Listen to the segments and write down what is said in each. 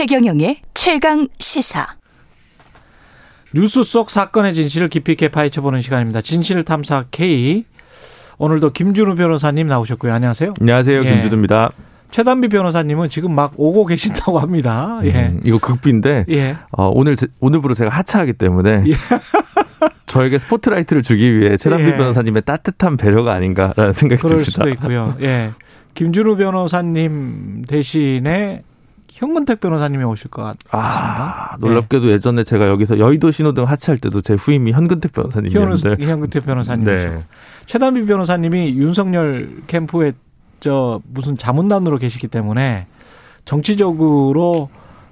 최경영의 최강 시사. 뉴스 속 사건의 진실을 깊이 있게 파헤쳐보는 시간입니다. 진실 탐사 K. 오늘도 김준우 변호사님 나오셨고요. 안녕하세요. 안녕하세요. 예. 김주두입니다. 최단비 변호사님은 지금 막 오고 계신다고 합니다. 예. 음, 이거 극비인데 예. 어, 오늘 제- 오늘부로 제가 하차하기 때문에 예. 저에게 스포트라이트를 주기 위해 최단비 예. 변호사님의 따뜻한 배려가 아닌가라는 생각이 그럴 듭니다. 수도 있고요. 예. 김준우 변호사님 대신에 현근택 변호사님이 오실 것 같습니다. 아, 놀랍게도 예전에 제가 여기서 여의도 신호등 하차할 때도 제 후임이 현근택 변호사님이었는데 현근택 변호사님이시고 네. 최단비 변호사님이 윤석열 캠프에 저 무슨 자문단으로 계시기 때문에 정치적으로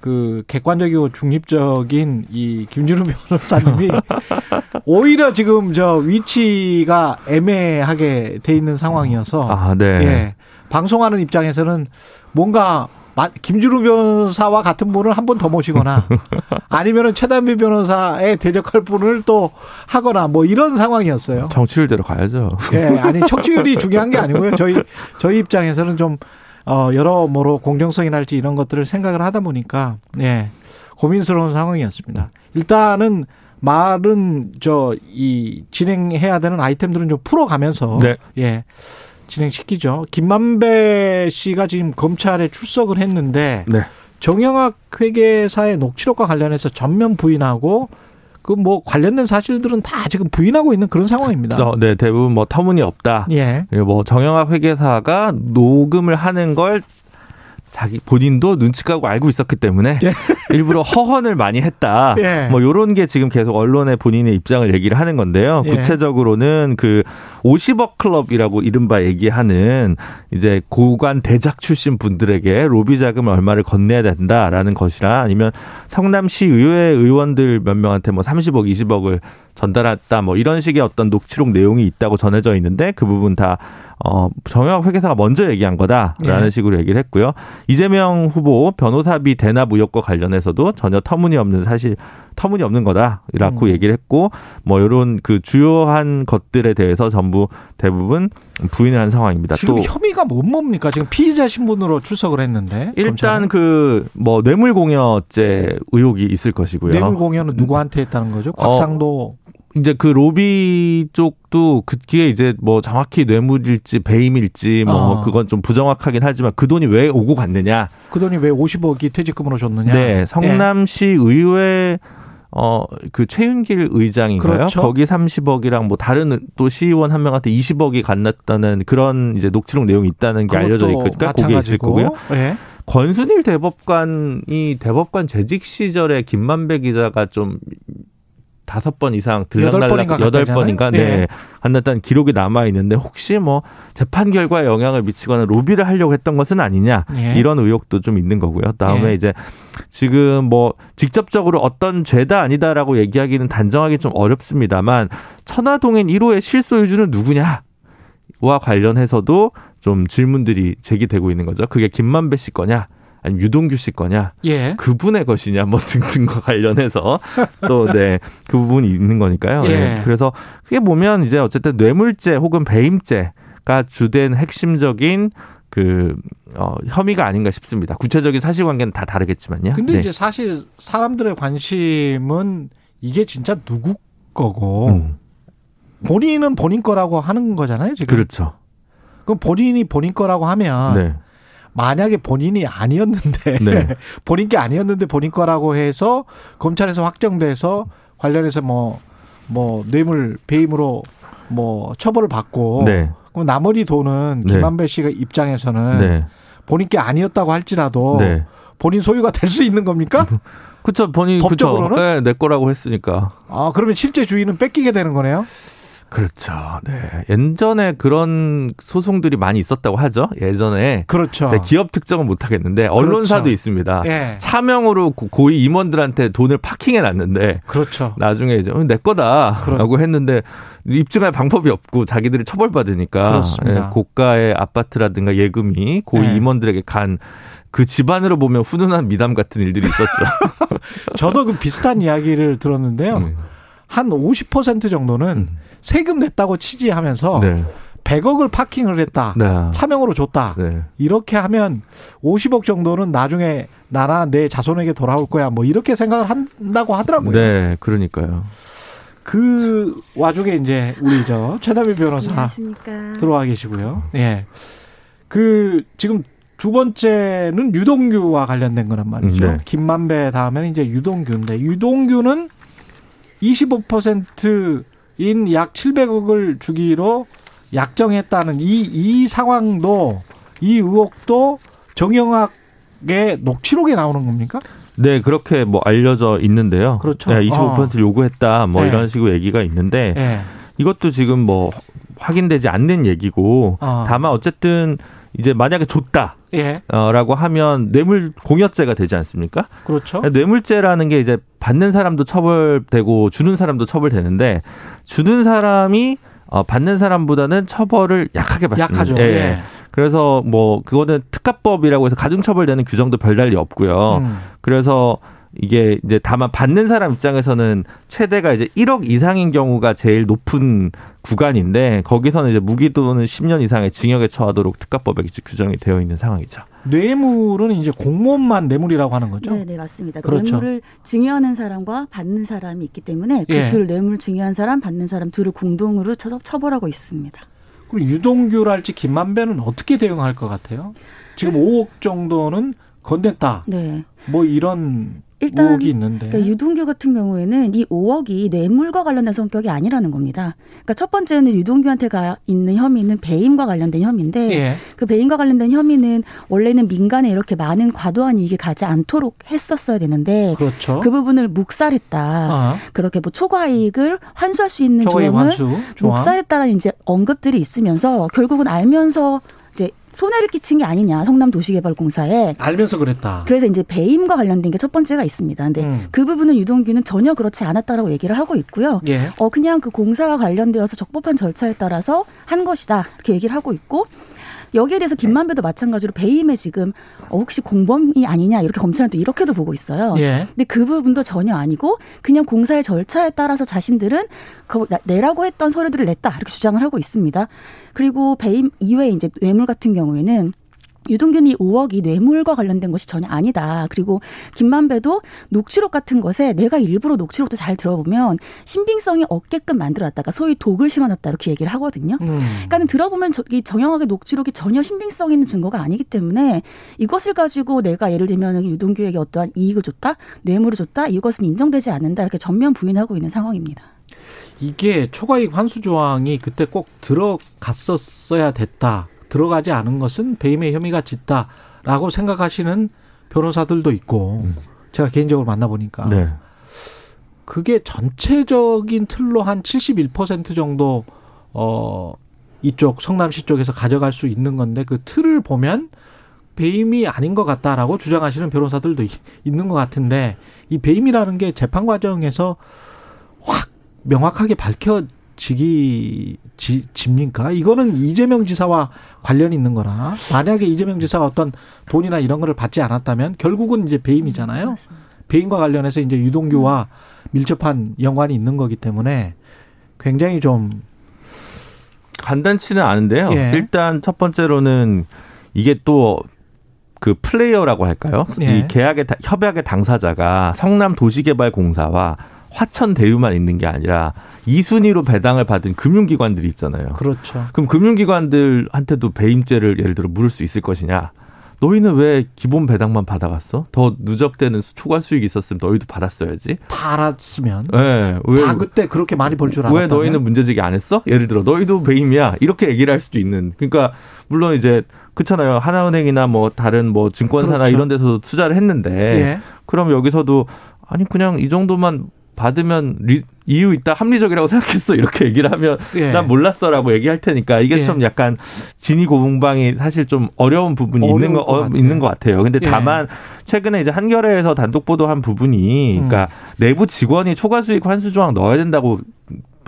그 객관적이고 중립적인 이 김준우 변호사님이 오히려 지금 저 위치가 애매하게 돼 있는 상황이어서 아, 네. 예. 방송하는 입장에서는 뭔가 마- 김준우 변호사와 같은 분을 한 번 더 모시거나 아니면은 최단비 변호사에 대적할 분을 또 하거나 뭐 이런 상황이었어요. 정치율대로 가야죠. 예, 아니 척추율이 중요한 게 아니고요. 저희 저희 입장에서는 좀 어, 여러모로 공정성이랄지 이런 것들을 생각을 하다 보니까 예, 고민스러운 상황이었습니다. 일단은 말은 저 이 진행해야 되는 아이템들은 좀 풀어가면서 네. 예. 진행시키죠. 김만배 씨가 지금 검찰에 출석을 했는데 네. 정영학 회계사의 녹취록과 관련해서 전면 부인하고 그 뭐 관련된 사실들은 다 지금 부인하고 있는 그런 상황입니다. 그래서 네, 대부분 뭐 터무니 없다. 예. 그리고 뭐 정영학 회계사가 녹음을 하는 걸 자기 본인도 눈치 까고 알고 있었기 때문에 예. 일부러 허언을 많이 했다. 예. 뭐 요런 게 지금 계속 언론에 본인의 입장을 얘기를 하는 건데요. 예. 구체적으로는 그 50억 클럽이라고 이른바 얘기하는 이제 고관 대작 출신 분들에게 로비 자금을 얼마를 건네야 된다라는 것이라 아니면 성남시 의회 의원들 몇 명한테 뭐 30억, 20억을 전달했다 뭐 이런 식의 어떤 녹취록 내용이 있다고 전해져 있는데 그 부분 다 어, 정영학 회계사가 먼저 얘기한 거다라는 예. 식으로 얘기를 했고요. 이재명 후보 변호사비 대납 의혹과 관련해서도 전혀 터무니없는 사실 터무니없는 거다라고 음. 얘기를 했고 뭐 이런 그 주요한 것들에 대해서 전부 대부분 부인을 한 상황입니다. 지금 또 혐의가 뭐 뭡니까? 지금 피의자 신분으로 출석을 했는데 일단 그 뭐 뇌물공여죄 의혹이 있을 것이고요. 뇌물 공연은 누구한테 했다는 거죠? 어, 곽상도 이제 그 로비 쪽도 그게 이제 뭐 정확히 뇌물일지 배임일지 뭐 어. 그건 좀 부정확하긴 하지만 그 돈이 왜 오고 갔느냐. 그 돈이 왜 50억이 퇴직금으로 줬느냐? 네, 성남시 의회 어 그 최윤길 의장인가요? 그렇죠. 거기 30억이랑 뭐 다른 또 시의원 한 명한테 20억이 갔났다는 그런 이제 녹취록 내용이 있다는 게 알려져 있으니까 그게 있을. 거고요. 예. 권순일 대법관이 대법관 재직 시절에 김만배 기자가 좀 다섯 번 이상 들락날락 여덟. 번인가 예. 네 한다는 기록이 남아 있는데 혹시 뭐 재판 결과에 영향을 미치거나 로비를 하려고 했던 것은 아니냐 예. 이런 의혹도 좀 있는 거고요. 다음에 예. 이제 지금 뭐 직접적으로 어떤 죄다 아니다라고 얘기하기는 단정하기 좀 어렵습니다만 천화동인 1호의 실소유주는 누구냐? 와 관련해서도 좀 질문들이 제기되고 있는 거죠. 그게 김만배 씨 거냐? 아니면 유동규 씨 거냐? 예. 그분의 것이냐? 뭐 등등과 관련해서 또네그 부분이 있는 거니까요. 예. 네. 그래서 그게 보면 이제 어쨌든 뇌물죄 혹은 배임죄가 주된 핵심적인 그 어, 혐의가 아닌가 싶습니다. 구체적인 사실관계는 다 다르겠지만요. 근데 네. 이제 사실 사람들의 관심은 이게 진짜 누구 거고 음, 본인은 본인 거라고 하는 거잖아요, 지금. 그렇죠. 그럼 본인이 본인 거라고 하면 네. 만약에 본인이 아니었는데 네. 본인 게 아니었는데 본인 거라고 해서 검찰에서 확정돼서 관련해서 뭐뭐 뇌물 배임으로 뭐 처벌을 받고 네. 그럼 나머지 돈은 네. 김한배 씨가 입장에서는 네. 본인 게 아니었다고 할지라도 네. 본인 소유가 될 수 있는 겁니까? 그쵸, 본인. 법적으로는? 네, 내 거라고 했으니까. 아 그러면 실제 주인은 뺏기게 되는 거네요. 그렇죠. 네. 예전에 그런 소송들이 많이 있었다고 하죠. 예전에. 그렇죠. 기업 특정은 못 하겠는데, 언론사도 그렇죠. 있습니다. 예. 차명으로 고- 고위 임원들한테 돈을 파킹해 놨는데, 그렇죠. 나중에 이제 어, 내 거다라고 했는데 입증할 방법이 없고 자기들이 처벌받으니까 그렇습니다. 예, 고가의 아파트라든가 예금이 고위 네. 임원들에게 간그 집안으로 보면 훈훈한 미담 같은 일들이 있었죠. 저도 그 비슷한 이야기를 들었는데요. 네. 한50% 정도는 음. 세금 냈다고 치지하면서 네. 100억을 파킹을 했다. 네. 차명으로 줬다. 네. 이렇게 하면 50억 정도는 나중에 나나 내 자손에게 돌아올 거야. 뭐 이렇게 생각을 한다고 하더라고요. 네, 그러니까요. 그 와중에 이제 우리 저 최다미 변호사 안녕하십니까. 들어와 계시고요. 예. 그 지금 두 번째는 유동규와 관련된 거란 말이죠. 네. 김만배 다음에는 이제 유동규인데 유동규는 25% 인약 700억을 주기로 약정했다는 이, 이 상황도 이 의혹도 정영학의 녹취록에 나오는 겁니까? 네, 그렇게 뭐 알려져 있는데요. 그렇죠. 네, 25%를 요구했다. 뭐 네. 이런 식으로 얘기가 있는데 예. 이것도 지금 뭐 확인되지 않는 얘기고 어. 다만 어쨌든 이제 만약에 줬다. 예. 라고 하면 뇌물 공여죄가 되지 않습니까? 그렇죠. 뇌물죄라는 게 이제 받는 사람도 처벌되고 주는 사람도 처벌되는데 주는 사람이 어, 받는 사람보다는 처벌을 약하게 받습니다. 약하죠. 예. 예. 그래서 뭐 그거는 특가법이라고 해서 가중처벌되는 규정도 별달리 없고요. 음. 그래서 이게 이제 다만 받는 사람 입장에서는 최대가 이제 1억 이상인 경우가 제일 높은 구간인데 거기서는 이제 무기 또는 10년 이상의 징역에 처하도록 특가법에 규정이 되어 있는 상황이죠. 뇌물은 이제 공무원만 뇌물이라고 하는 거죠. 네, 네, 맞습니다. 그 그렇죠. 뇌물을 증여하는 사람과 받는 사람이 있기 때문에 그 예. 둘 뇌물 증여한 사람, 받는 사람 둘을 공동으로 처- 처벌하고 있습니다. 그리고 유동규랄지 김만배는 어떻게 대응할 것 같아요? 지금 5억 정도는 건넸다. 네. 뭐 이런 일단. 그러니까 유동규 같은 경우에는 이 5억이 뇌물과 관련된 성격이 아니라는 겁니다. 그러니까 첫 번째는 유동규한테 가 있는 혐의는 배임과 관련된 혐의인데 예. 그 배임과 관련된 혐의는 원래는 민간에 이렇게 많은 과도한 이익이 가지 않도록 했었어야 되는데 그렇죠. 그 부분을 묵살했다. 어. 그렇게 뭐 초과 이익을 환수할 수 있는 조항을 환수 조항. 묵살했다는 이제 언급들이 있으면서 결국은 알면서 손해를 끼친 게 아니냐 성남 도시개발공사에 알면서 그랬다. 그래서 이제 배임과 관련된 게 첫 번째가 있습니다. 근데 음. 그 부분은 유동규는 전혀 그렇지 않았다라고 얘기를 하고 있고요. 예. 어 그냥 그 공사와 관련되어서 적법한 절차에 따라서 한 것이다 이렇게 얘기를 하고 있고 여기에 대해서 김만배도 마찬가지로 배임에 지금 어, 혹시 공범이 아니냐 이렇게 검찰은 또 이렇게도 보고 있어요. 예. 근데 그 부분도 전혀 아니고 그냥 공사의 절차에 따라서 자신들은 그 나- 내라고 했던 서류들을 냈다 이렇게 주장을 하고 있습니다. 그리고 배임 이외에 이제 뇌물 같은 경우에는 유동균 이 5억이 뇌물과 관련된 것이 전혀 아니다. 그리고 김만배도 녹취록 같은 것에 내가 일부러 녹취록도 잘 들어보면 신빙성이 없게끔 만들어놨다가 소위 독을 심어놨다 이렇게 얘기를 하거든요. 음. 그러니까는 들어보면 저- 이 정영학의 녹취록이 전혀 신빙성 있는 증거가 아니기 때문에 이것을 가지고 내가 예를 들면 유동규에게 어떠한 이익을 줬다, 뇌물을 줬다, 이것은 인정되지 않는다 이렇게 전면 부인하고 있는 상황입니다. 이게 초과이익 환수 조항이 그때 꼭 들어갔었어야 됐다. 들어가지 않은 것은 배임의 혐의가 짙다라고 생각하시는 변호사들도 있고 제가 개인적으로 만나보니까 네. 그게 전체적인 틀로 한 71% 정도 어 이쪽 성남시 쪽에서 가져갈 수 있는 건데 그 틀을 보면 배임이 아닌 것 같다라고 주장하시는 변호사들도 있- 있는 것 같은데 이 배임이라는 게 재판 과정에서 확 명확하게 밝혀 지기 지, 집니까? 이거는 이재명 지사와 관련이 있는 거라 만약에 이재명 지사가 어떤 돈이나 이런 거를 받지 않았다면 결국은 이제 배임이잖아요. 배임과 관련해서 이제 유동규와 밀접한 연관이 있는 거기 때문에 굉장히 좀 간단치는 않은데요. 예. 일단 첫 번째로는 이게 또 그 플레이어라고 할까요? 예. 이 계약의 다- 협약의 당사자가 성남 도시개발공사와 화천 대유만 있는 게 아니라 이순위로 배당을 받은 금융기관들이 있잖아요. 그렇죠. 그럼 금융기관들한테도 배임죄를 예를 들어 물을 수 있을 것이냐? 너희는 왜 기본 배당만 받아갔어? 더 누적되는 수- 초과 수익이 있었으면 너희도 받았어야지. 다 알았으면 예, 왜, 다 그때 그렇게 많이 벌 줄 알았다면 왜 너희는 문제제기 안 했어? 예를 들어 너희도 배임이야 이렇게 얘기를 할 수도 있는. 그러니까 물론 이제 그렇잖아요. 하나은행이나 뭐 다른 뭐 증권사나 그렇죠. 이런 데서 투자를 했는데 예. 그럼 여기서도 아니 그냥 이 정도만 받으면 리- 이유 있다 합리적이라고 생각했어 이렇게 얘기를 하면 예. 난 몰랐어라고 얘기할 테니까 이게 예. 좀 약간 진위 고공방이 사실 좀 어려운 부분이 있는 거것 어, 같아요. 있는 것 같아요. 근데 예. 다만 최근에 이제 한겨레에서 단독 보도한 부분이 음. 그러니까 내부 직원이 초과 수익 환수 조항 넣어야 된다고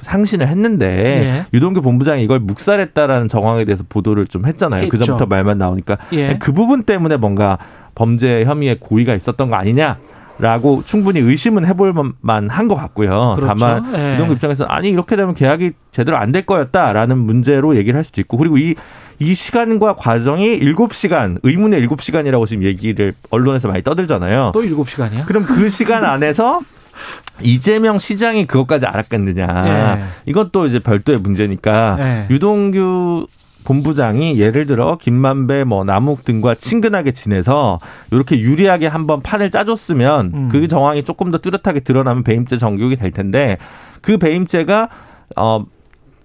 상신을 했는데 예. 유동규 본부장이 이걸 묵살했다라는 정황에 대해서 보도를 좀 했잖아요. 그. 전부터 말만 나오니까 예. 그 부분 때문에 뭔가 범죄 혐의의 고의가 있었던 거 아니냐? 라고 충분히 의심은 해볼 만한 것 같고요. 그렇죠. 다만 예. 유동규 입장에서 아니 이렇게 되면 계약이 제대로 안 될 거였다라는 문제로 얘기를 할 수도 있고 그리고 이 이 시간과 과정이 7시간, 의문의 7시간이라고 지금 얘기를 언론에서 많이 떠들잖아요. 또 일곱 시간이야? 그럼 그 시간 안에서 이재명 시장이 그것까지 알았겠느냐. 예. 또 이제 별도의 문제니까 예. 유동규 본부장이 예를 들어 김만배 뭐 남욱 등과 친근하게 지내서 이렇게 유리하게 한번 판을 짜줬으면 음. 그 정황이 조금 더 뚜렷하게 드러나면 배임죄 정국이 될 텐데 그 배임죄가 어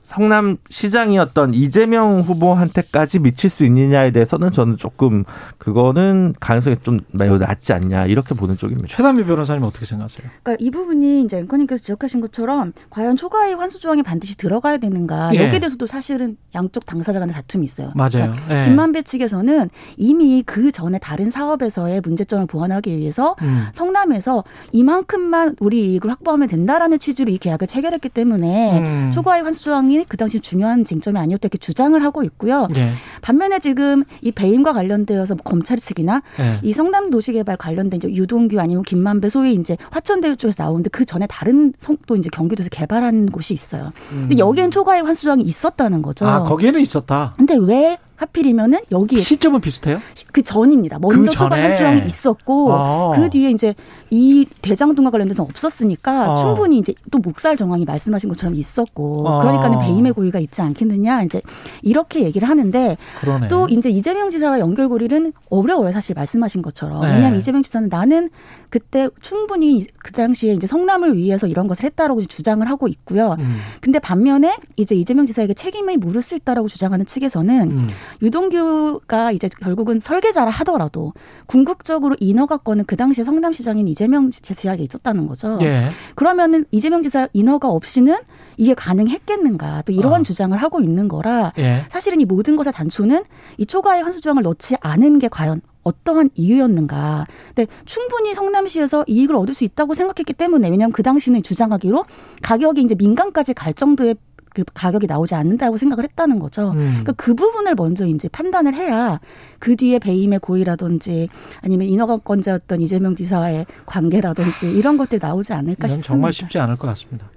성남 시장이었던 이재명 후보한테까지 미칠 수 있느냐에 대해서는 저는 조금 그거는 가능성이 좀 매우 낮지 않냐 이렇게 보는 쪽입니다. 최단미 변호사님 어떻게 생각하세요? 그러니까 이 부분이 이제 앵커님께서 지적하신 것처럼 과연 초과이익 환수 조항이 반드시 들어가야 되는가 예. 여기에 대해서도 사실은 양쪽 당사자 간의 다툼이 있어요. 맞아요. 그러니까 예. 김만배 측에서는 이미 그 전에 다른 사업에서의 문제점을 보완하기 위해서 음. 성남에서 이만큼만 우리 이익을 확보하면 된다라는 취지로 이 계약을 체결했기 때문에 음. 초과이익 환수 조항이 그 당시 중요한 쟁점이 아니었다 이렇게 주장을 하고 있고요. 예. 반면에 지금 이 배임과 관련되어서 뭐 검찰 측이나 예. 이 성남 도시개발 관련된 이제 유동규 아니면 김만배 소위 이제 화천대유 쪽에서 나오는데 그 전에 다른 성, 또 이제 경기도에서 개발한 곳이 있어요. 근데 여기엔 초과이익 환수 조항이 있었다는 거죠. 음. 아 거기에는 있었다. 근데 왜 하필이면은 여기에 시점은 비슷해요? 그 전입니다. 먼저 그. 환수 조항이 있었고 아. 그 뒤에 이제 이 대장동과 관련돼서 없었으니까 어. 충분히 이제 또 묵살 정황이 말씀하신 것처럼 있었고 어. 그러니까는 배임의 고의가 있지 않겠느냐 이제 이렇게 얘기를 하는데 그러네. 또 이제 이재명 지사와 연결고리는 어려워요 사실 말씀하신 것처럼 네. 왜냐하면 이재명 지사는 나는 그때 충분히 그 당시에 이제 성남을 위해서 이런 것을 했다라고 주장을 하고 있고요. 음. 근데 반면에 이제 이재명 지사에게 책임이 물을 수 있다라고 주장하는 측에서는 음. 유동규가 이제 결국은 설계자라 하더라도 궁극적으로 인허가권은 그 당시에 성남시장인 이재명 지사에게 있었다는 거죠. 예. 그러면은 이재명 지사 인허가 없이는 이게 가능했겠는가 또 이런 어. 주장을 하고 있는 거라 예. 사실은 이 모든 것의 단초는 이 초과의 환수 조항을 넣지 않은 게 과연 어떠한 이유였는가. 근데 충분히 성남시에서 이익을 얻을 수 있다고 생각했기 때문에 왜냐하면 그 당시는 주장하기로 가격이 이제 민간까지 갈 정도의 그 가격이 나오지 않는다고 생각을 했다는 거죠. 음. 그러니까 그 부분을 먼저 이제 판단을 해야 그 뒤에 배임의 고의라든지 아니면 인허가권자였던 이재명 지사와의 관계라든지 이런 것들이 나오지 않을까 싶습니다. 정말 쉽지 않을 것 같습니다.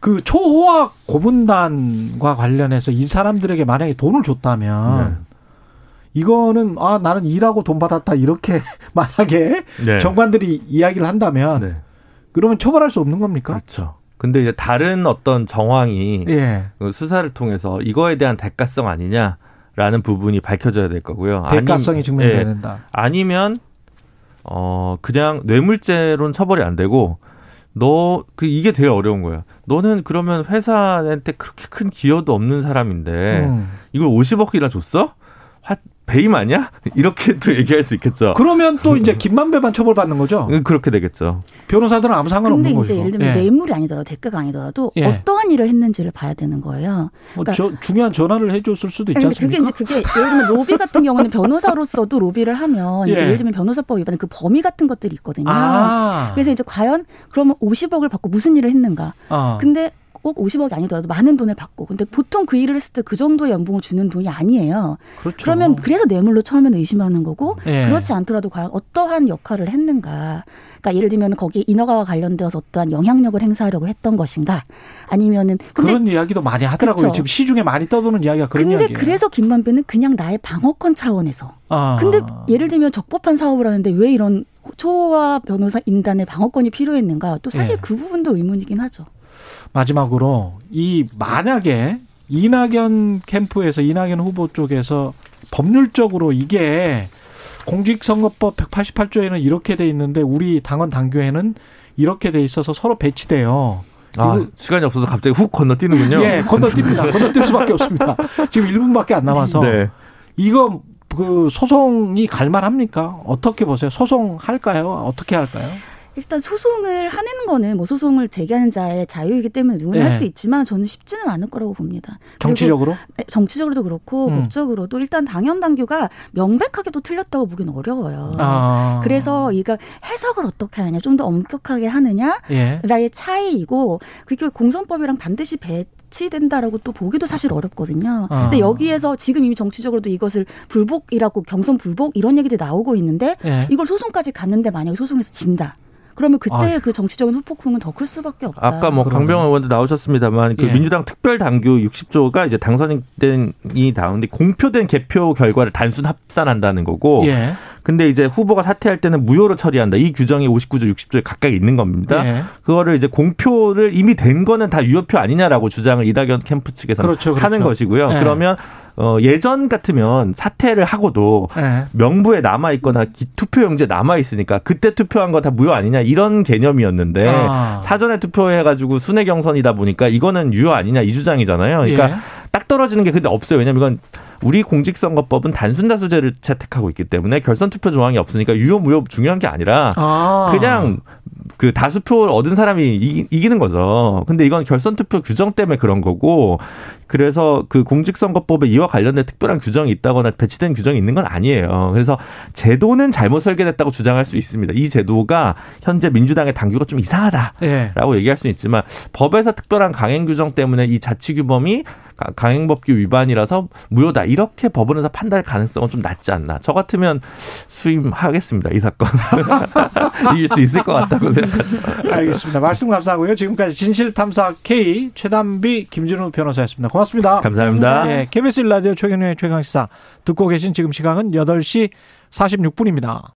그 초호학 고분단과 관련해서 이 사람들에게 만약에 돈을 줬다면 네. 이거는 아 나는 일하고 돈 받았다 이렇게 만약에 네. 정관들이 이야기를 한다면 네. 그러면 처벌할 수 없는 겁니까? 그렇죠. 근데 이제 다른 어떤 정황이 예. 그 수사를 통해서 이거에 대한 대가성 아니냐라는 부분이 밝혀져야 될 거고요. 대가성이 아니- 증명돼야 예. 된다. 아니면 어 그냥 뇌물죄로는 처벌이 안 되고 너 그 이게 되게 어려운 거예요. 너는 그러면 회사한테 그렇게 큰 기여도 없는 사람인데 음. 이걸 50억이나 줬어? 화, 배임 아니야? 이렇게 또 얘기할 수 있겠죠. 그러면 또 이제 김만배만 처벌받는 거죠. 음, 그렇게 되겠죠. 변호사들은 아무 근데 상관없는 이제 거죠. 예를 들면 예. 뇌물이 아니더라도 대가가 아니더라도 예. 어떠한 일을 했는지를 봐야 되는 거예요. 뭐 저, 중요한 전화를 해줬을 수도 있지 근데 그게 않습니까? 이제 그게 예를 들면 로비 같은 경우는 변호사로서도 로비를 하면 이제 예. 예를 들면 변호사법 위반의 그 범위 같은 것들이 있거든요. 아. 그래서 이제 과연 그러면 50억을 받고 무슨 일을 했는가? 어. 근데 꼭 50억이 아니더라도 많은 돈을 받고 근데 보통 그 일을 했을 때 그 정도의 연봉을 주는 돈이 아니에요. 그렇죠. 그러면 그래서 뇌물로 처음에는 의심하는 거고 예. 그렇지 않더라도 과연 어떠한 역할을 했는가. 그러니까 예를 들면 거기 인허가와 관련되어서 어떠한 영향력을 행사하려고 했던 것인가 아니면은 근데 그런 이야기도 많이 하더라고요. 그쵸. 지금 시중에 많이 떠도는 이야기가 그런 근데 이야기예요. 그래서 김만배는 그냥 나의 방어권 차원에서 아. 근데 예를 들면 적법한 사업을 하는데 왜 이런 초와 변호사 인단의 방어권이 필요했는가 또 사실 예. 그 부분도 의문이긴 하죠. 마지막으로 이 만약에 이낙연 캠프에서 이낙연 후보 쪽에서 법률적으로 이게 공직선거법 188조에는 이렇게 돼 있는데 우리 당원 당규에는 이렇게 돼 있어서 서로 배치돼요. 아, 시간이 없어서 갑자기 훅 건너뛰는군요. 예, 건너뜁니다. 건너뛸 수밖에 없습니다. 지금 1분밖에 안 남아서 네. 이거 그 소송이 갈만합니까? 어떻게 보세요? 소송 할까요? 어떻게 할까요? 일단 소송을 하는 거는 뭐 소송을 제기하는 자의 자유이기 때문에 누구나 네. 할수 있지만 저는 쉽지는 않을 거라고 봅니다. 정치적으로? 네, 정치적으로도 그렇고 음. 법적으로도 일단 당연 당규가 명백하게 또 틀렸다고 보기는 어려워요. 아. 그래서 이거 해석을 어떻게 하느냐, 좀 더 엄격하게 하느냐, 예. 라의 차이이고 그게 공선법이랑 반드시 배치된다라고 또 보기도 사실 어렵거든요. 아. 근데 여기에서 지금 이미 정치적으로도 이것을 불복이라고 경선 불복 이런 얘기들이 나오고 있는데 예. 이걸 소송까지 갔는데 만약에 소송에서 진다. 그러면 그때 아. 그 정치적인 후폭풍은 더 클 수밖에 없다. 아까 뭐. 강병원 의원도 나오셨습니다만 그 예. 민주당 특별 당규 60조가 이제 당선인이 나오는데 공표된 개표 결과를 단순 합산한다는 거고 예. 근데 이제 후보가 사퇴할 때는 무효로 처리한다. 이 규정이 59조, 60조에 각각 있는 겁니다. 예. 그거를 이제 공표를 이미 된 거는 다 유효표 아니냐라고 주장을 이낙연 캠프 측에서 그렇죠, 그렇죠. 하는 것이고요. 예. 그러면 어 예전 같으면 사퇴를 하고도 예. 명부에 남아 있거나 투표용지에 남아 있으니까 그때 투표한 거 다 무효 아니냐 이런 개념이었는데 아. 사전에 투표해 가지고 순회 경선이다 보니까 이거는 유효 아니냐 이 주장이잖아요. 그러니까 예. 딱 떨어지는 게 근데 없어요. 왜냐면 이건 우리 공직선거법은 단순 다수제를 채택하고 있기 때문에 결선 투표 조항이 없으니까 유효 무효 중요한 게 아니라 아. 그냥 그 다수표를 얻은 사람이 이, 이기는 거죠. 근데 이건 결선 투표 규정 때문에 그런 거고 그래서 그 공직선거법에 이와 관련된 특별한 규정이 있다거나 배치된 규정이 있는 건 아니에요. 그래서 제도는 잘못 설계됐다고 주장할 수 있습니다. 이 제도가 현재 민주당의 당규가 좀 이상하다. 예. 라고 얘기할 수는 있지만 법에서 특별한 강행 규정 때문에 이 자치규범이 가- 강행법규 위반이라서 무효다 이렇게 법원에서 판단할 가능성은 좀 낮지 않나 저 같으면 수임하겠습니다 이 사건 이길 수 있을 것 같다고 생각합니다 알겠습니다. 말씀 감사하고요. 지금까지 진실탐사 K 최담비 김진우 변호사였습니다. 고맙습니다. 감사합니다. 예, KBS 일라디오 최경영의 최강시사 듣고 계신 지금 시각은 8시 46분입니다.